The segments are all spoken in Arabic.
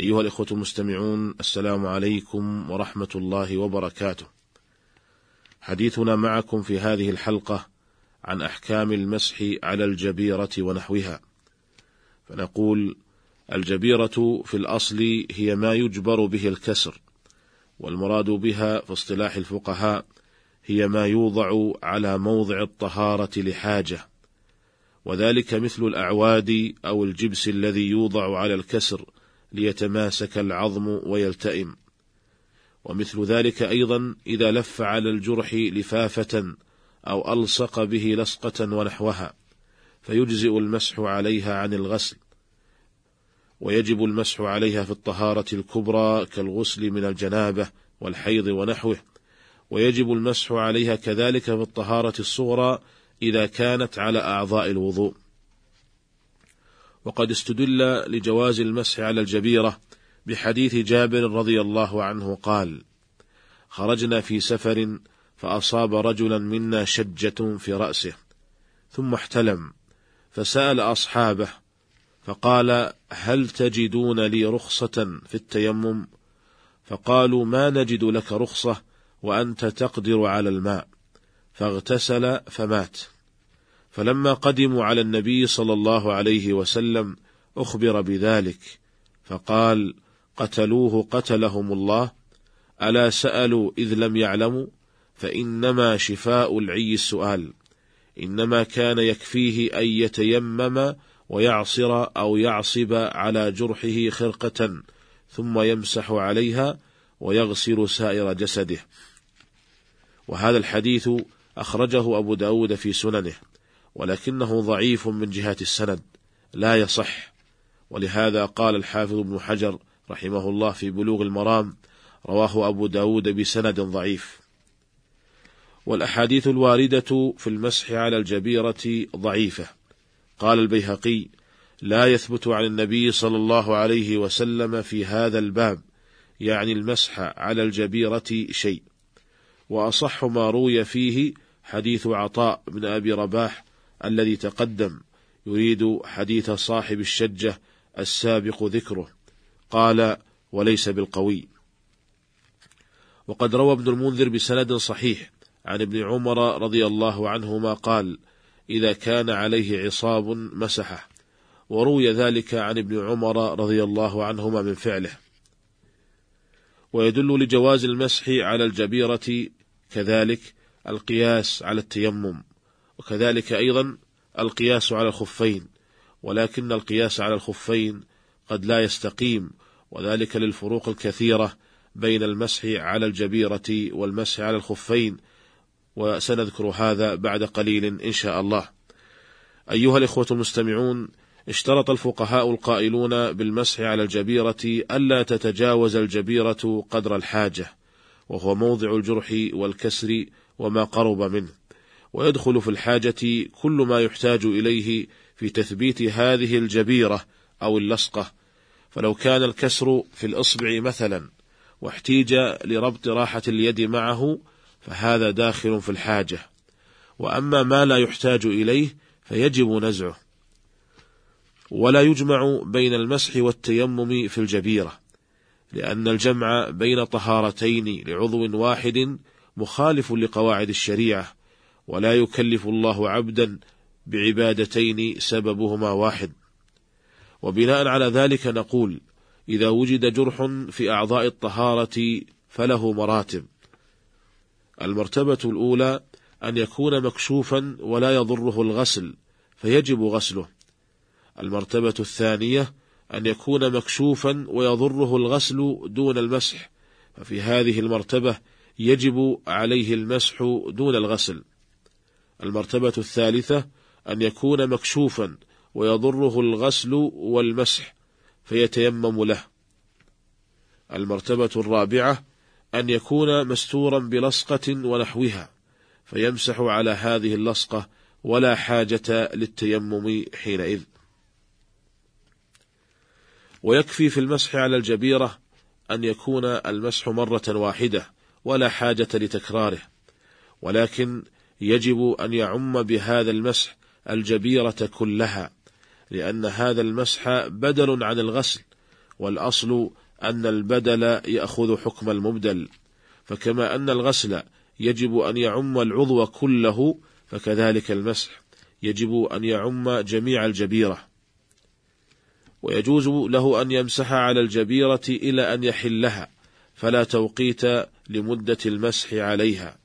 أيها الإخوة المستمعون السلام عليكم ورحمة الله وبركاته. حديثنا معكم في هذه الحلقة عن أحكام المسح على الجبيرة ونحوها. فنقول: الجبيرة في الأصل هي ما يجبر به الكسر، والمراد بها في اصطلاح الفقهاء هي ما يوضع على موضع الطهارة لحاجة، وذلك مثل الأعواد أو الجبس الذي يوضع على الكسر ليتماسك العظم ويلتئم. ومثل ذلك أيضا إذا لف على الجرح لفافة أو ألصق به لصقة ونحوها فيجزئ المسح عليها عن الغسل ويجب المسح عليها في الطهارة الكبرى كالغسل من الجنابة والحيض ونحوه ويجب المسح عليها كذلك في الطهارة الصغرى إذا كانت على أعضاء الوضوء. وقد استدل لجواز المسح على الجبيرة بحديث جابر رضي الله عنه قال: خرجنا في سفر فأصاب رجلا منا شجة في رأسه، ثم احتلم، فسأل أصحابه، فقال: هل تجدون لي رخصة في التيمم؟ فقالوا: ما نجد لك رخصة وأنت تقدر على الماء، فاغتسل فمات. فلما قدموا على النبي صلى الله عليه وسلم أخبر بذلك فقال قتلوه قتلهم الله ألا سألوا إذ لم يعلموا؟ فإنما شفاء العي السؤال إنما كان يكفيه أن يتيمم ويعصر أو يعصب على جرحه خرقة ثم يمسح عليها ويغسل سائر جسده. وهذا الحديث أخرجه أبو داود في سننه. ولكنه ضعيف من جهة السند لا يصح. ولهذا قال الحافظ ابن حجر رحمه الله في بلوغ المرام رواه أبو داود بسند ضعيف. والأحاديث الواردة في المسح على الجبيرة ضعيفة. قال البيهقي لا يثبت عن النبي صلى الله عليه وسلم في هذا الباب يعني المسح على الجبيرة شيء. وأصح ما روي فيه حديث عطاء بن أبي رباح الذي تقدم يريد حديث صاحب الشجة السابق ذكره. قال وليس بالقوي وقد روى ابن المنذر بسند صحيح عن ابن عمر رضي الله عنهما قال إذا كان عليه عصاب مسحه وروي ذلك عن ابن عمر رضي الله عنهما من فعله. ويدل لجواز المسح على الجبيرة كذلك القياس على التيمم. وكذلك أيضا القياس على الخفين ولكن القياس على الخفين قد لا يستقيم وذلك للفروق الكثيرة بين المسح على الجبيرة والمسح على الخفين وسنذكر هذا بعد قليل إن شاء الله. أيها الإخوة المستمعون، اشترط الفقهاء القائلون بالمسح على الجبيرة ألا تتجاوز الجبيرة قدر الحاجة، وهو موضع الجرح والكسر وما قرب منه. ويدخل في الحاجة كل ما يحتاج إليه في تثبيت هذه الجبيرة أو اللصقة، فلو كان الكسر في الإصبع مثلا واحتيج لربط راحة اليد معه فهذا داخل في الحاجة، وأما ما لا يحتاج إليه فيجب نزعه. ولا يجمع بين المسح والتيمم في الجبيرة، لأن الجمع بين طهارتين لعضو واحد مخالف لقواعد الشريعة، ولا يكلف الله عبدا بعبادتين سببهما واحد. وبناء على ذلك نقول إذا وجد جرح في أعضاء الطهارة فله مراتب. المرتبة الأولى أن يكون مكشوفا ولا يضره الغسل فيجب غسله. المرتبة الثانية أن يكون مكشوفا ويضره الغسل دون المسح ففي هذه المرتبة يجب عليه المسح دون الغسل. المرتبة الثالثة أن يكون مكشوفا ويضره الغسل والمسح فيتيمم له. المرتبة الرابعة أن يكون مستورا بلصقة ونحوها فيمسح على هذه اللصقة ولا حاجة للتيمم حينئذ ويكفي في المسح على الجبيرة أن يكون المسح مرة واحدة ولا حاجة لتكراره ولكن يجب أن يعم بهذا المسح الجبيرة كلها لأن هذا المسح بدل عن الغسل والأصل أن البدل يأخذ حكم المبدل. فكما أن الغسل يجب أن يعم العضو كله فكذلك المسح يجب أن يعم جميع الجبيرة. ويجوز له أن يمسح على الجبيرة إلى أن يحلها فلا توقيت لمدة المسح عليها.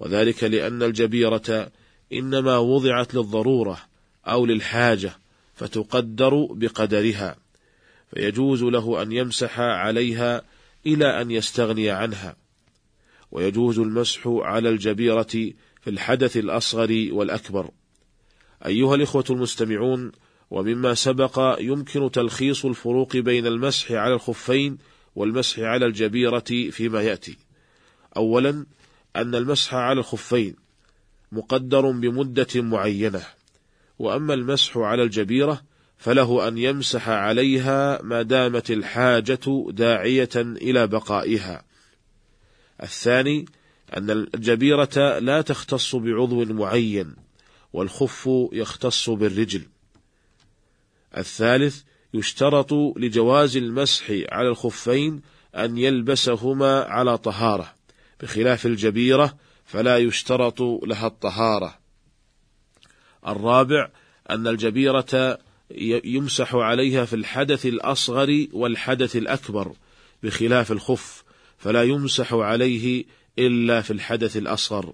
وذلك لأن الجبيرة إنما وضعت للضرورة أو للحاجة فتقدر بقدرها فيجوز له أن يمسح عليها إلى أن يستغني عنها. ويجوز المسح على الجبيرة في الحدث الأصغر والأكبر. أيها الإخوة المستمعون ومما سبق يمكن تلخيص الفروق بين المسح على الخفين والمسح على الجبيرة فيما يأتي. أولا أن المسح على الخفين مقدر بمدة معينة وأما المسح على الجبيرة فله أن يمسح عليها ما دامت الحاجة داعية إلى بقائها. الثاني أن الجبيرة لا تختص بعضو معين والخف يختص بالرجل. الثالث يشترط لجواز المسح على الخفين أن يلبسهما على طهارة. بخلاف الجبيرة فلا يشترط لها الطهارة. الرابع أن الجبيرة يمسح عليها في الحدث الأصغر والحدث الأكبر بخلاف الخف فلا يمسح عليه إلا في الحدث الأصغر.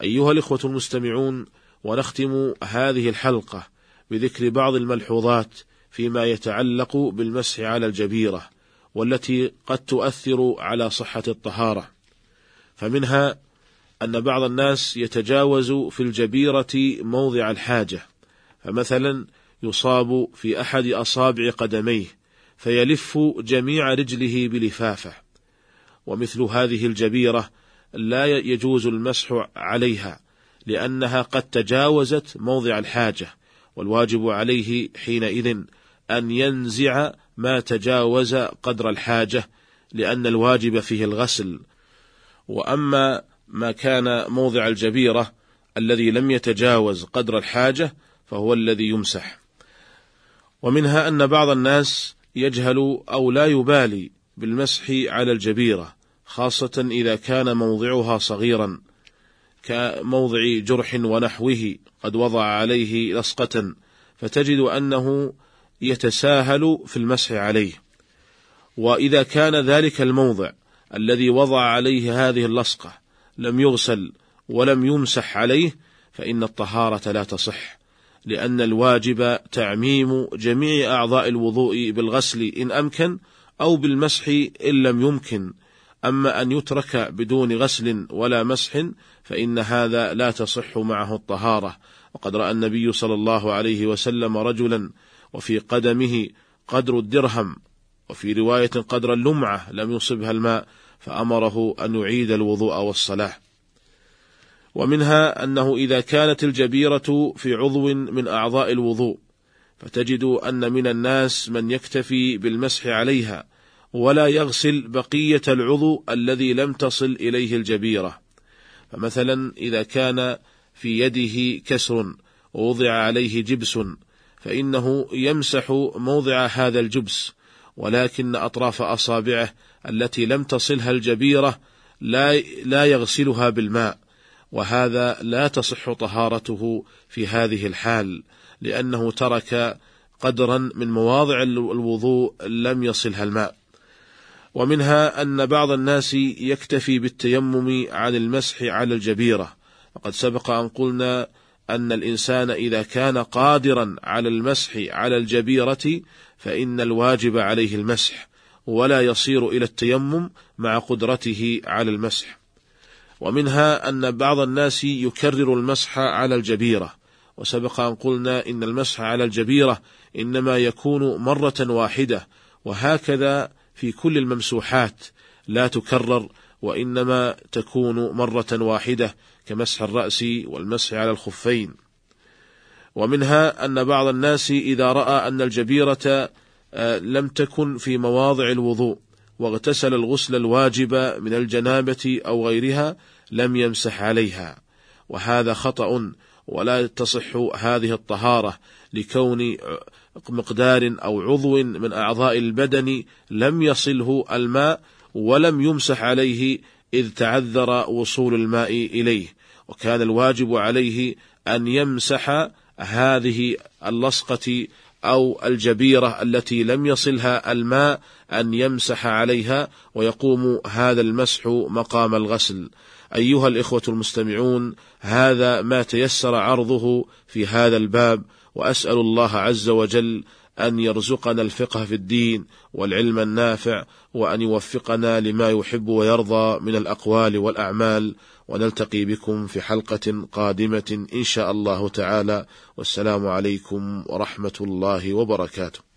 أيها الإخوة المستمعون ونختم هذه الحلقة بذكر بعض الملحوظات فيما يتعلق بالمسح على الجبيرة والتي قد تؤثر على صحة الطهارة. فمنها أن بعض الناس يتجاوز في الجبيرة موضع الحاجة فمثلا يصاب في أحد أصابع قدميه فيلف جميع رجله بلفافة ومثل هذه الجبيرة لا يجوز المسح عليها لأنها قد تجاوزت موضع الحاجة والواجب عليه حينئذ أن ينزع ما تجاوز قدر الحاجة لأن الواجب فيه الغسل وأما ما كان موضع الجبيرة الذي لم يتجاوز قدر الحاجة فهو الذي يمسح. ومنها أن بعض الناس يجهل أو لا يبالي بالمسح على الجبيرة خاصة إذا كان موضعها صغيرا كموضع جرح ونحوه قد وضع عليه لصقة فتجد أنه يتساهل في المسح عليه. وإذا كان ذلك الموضع الذي وضع عليه هذه اللصقة لم يغسل ولم يمسح عليه فإن الطهارة لا تصح لأن الواجب تعميم جميع أعضاء الوضوء بالغسل إن أمكن أو بالمسح إن لم يمكن. أما أن يترك بدون غسل ولا مسح فإن هذا لا تصح معه الطهارة. وقد رأى النبي صلى الله عليه وسلم رجلا وفي قدمه قدر الدرهم وفي رواية قدر اللمعة لم يصبها الماء فأمره أن يعيد الوضوء والصلاة ومنها أنه إذا كانت الجبيرة في عضو من أعضاء الوضوء فتجد أن من الناس من يكتفي بالمسح عليها ولا يغسل بقية العضو الذي لم تصل إليه الجبيرة. فمثلا إذا كان في يده كسر ووضع عليه جبس فإنه يمسح موضع هذا الجبس ولكن أطراف أصابعه التي لم تصلها الجبيرة لا لا يغسلها بالماء وهذا لا تصح طهارته في هذه الحال لأنه ترك قدرا من مواضع الوضوء لم يصلها الماء. ومنها أن بعض الناس يكتفي بالتيمم عن المسح على الجبيرة وقد سبق أن قلنا أن الإنسان إذا كان قادرا على المسح على الجبيرة فإن الواجب عليه المسح ولا يصير إلى التيمم مع قدرته على المسح. ومنها أن بعض الناس يكرر المسح على الجبيرة. وسبق أن قلنا إن المسح على الجبيرة إنما يكون مرة واحدة وهكذا في كل الممسوحات لا تكرر وإنما تكون مرة واحدة كمسح الرأس والمسح على الخفين. ومنها أن بعض الناس إذا رأى أن الجبيرة آه، لم تكن في مواضع الوضوء واغتسل الغسل الواجب من الجنابة أو غيرها لم يمسح عليها. وهذا خطأ ولا تصح هذه الطهارة لكون مقدار أو عضو من أعضاء البدن لم يصله الماء ولم يمسح عليه إذ تعذر وصول الماء إليه. وكان الواجب عليه أن يمسح هذه اللصقة أو الجبيرة التي لم يصلها الماء أن يمسح عليها ويقوم هذا المسح مقام الغسل. أيها الإخوة المستمعون هذا ما تيسر عرضه في هذا الباب وأسأل الله عز وجل أن يرزقنا الفقه في الدين والعلم النافع وأن يوفقنا لما يحب ويرضى من الأقوال والأعمال. ونلتقي بكم في حلقة قادمة إن شاء الله تعالى. والسلام عليكم ورحمة الله وبركاته.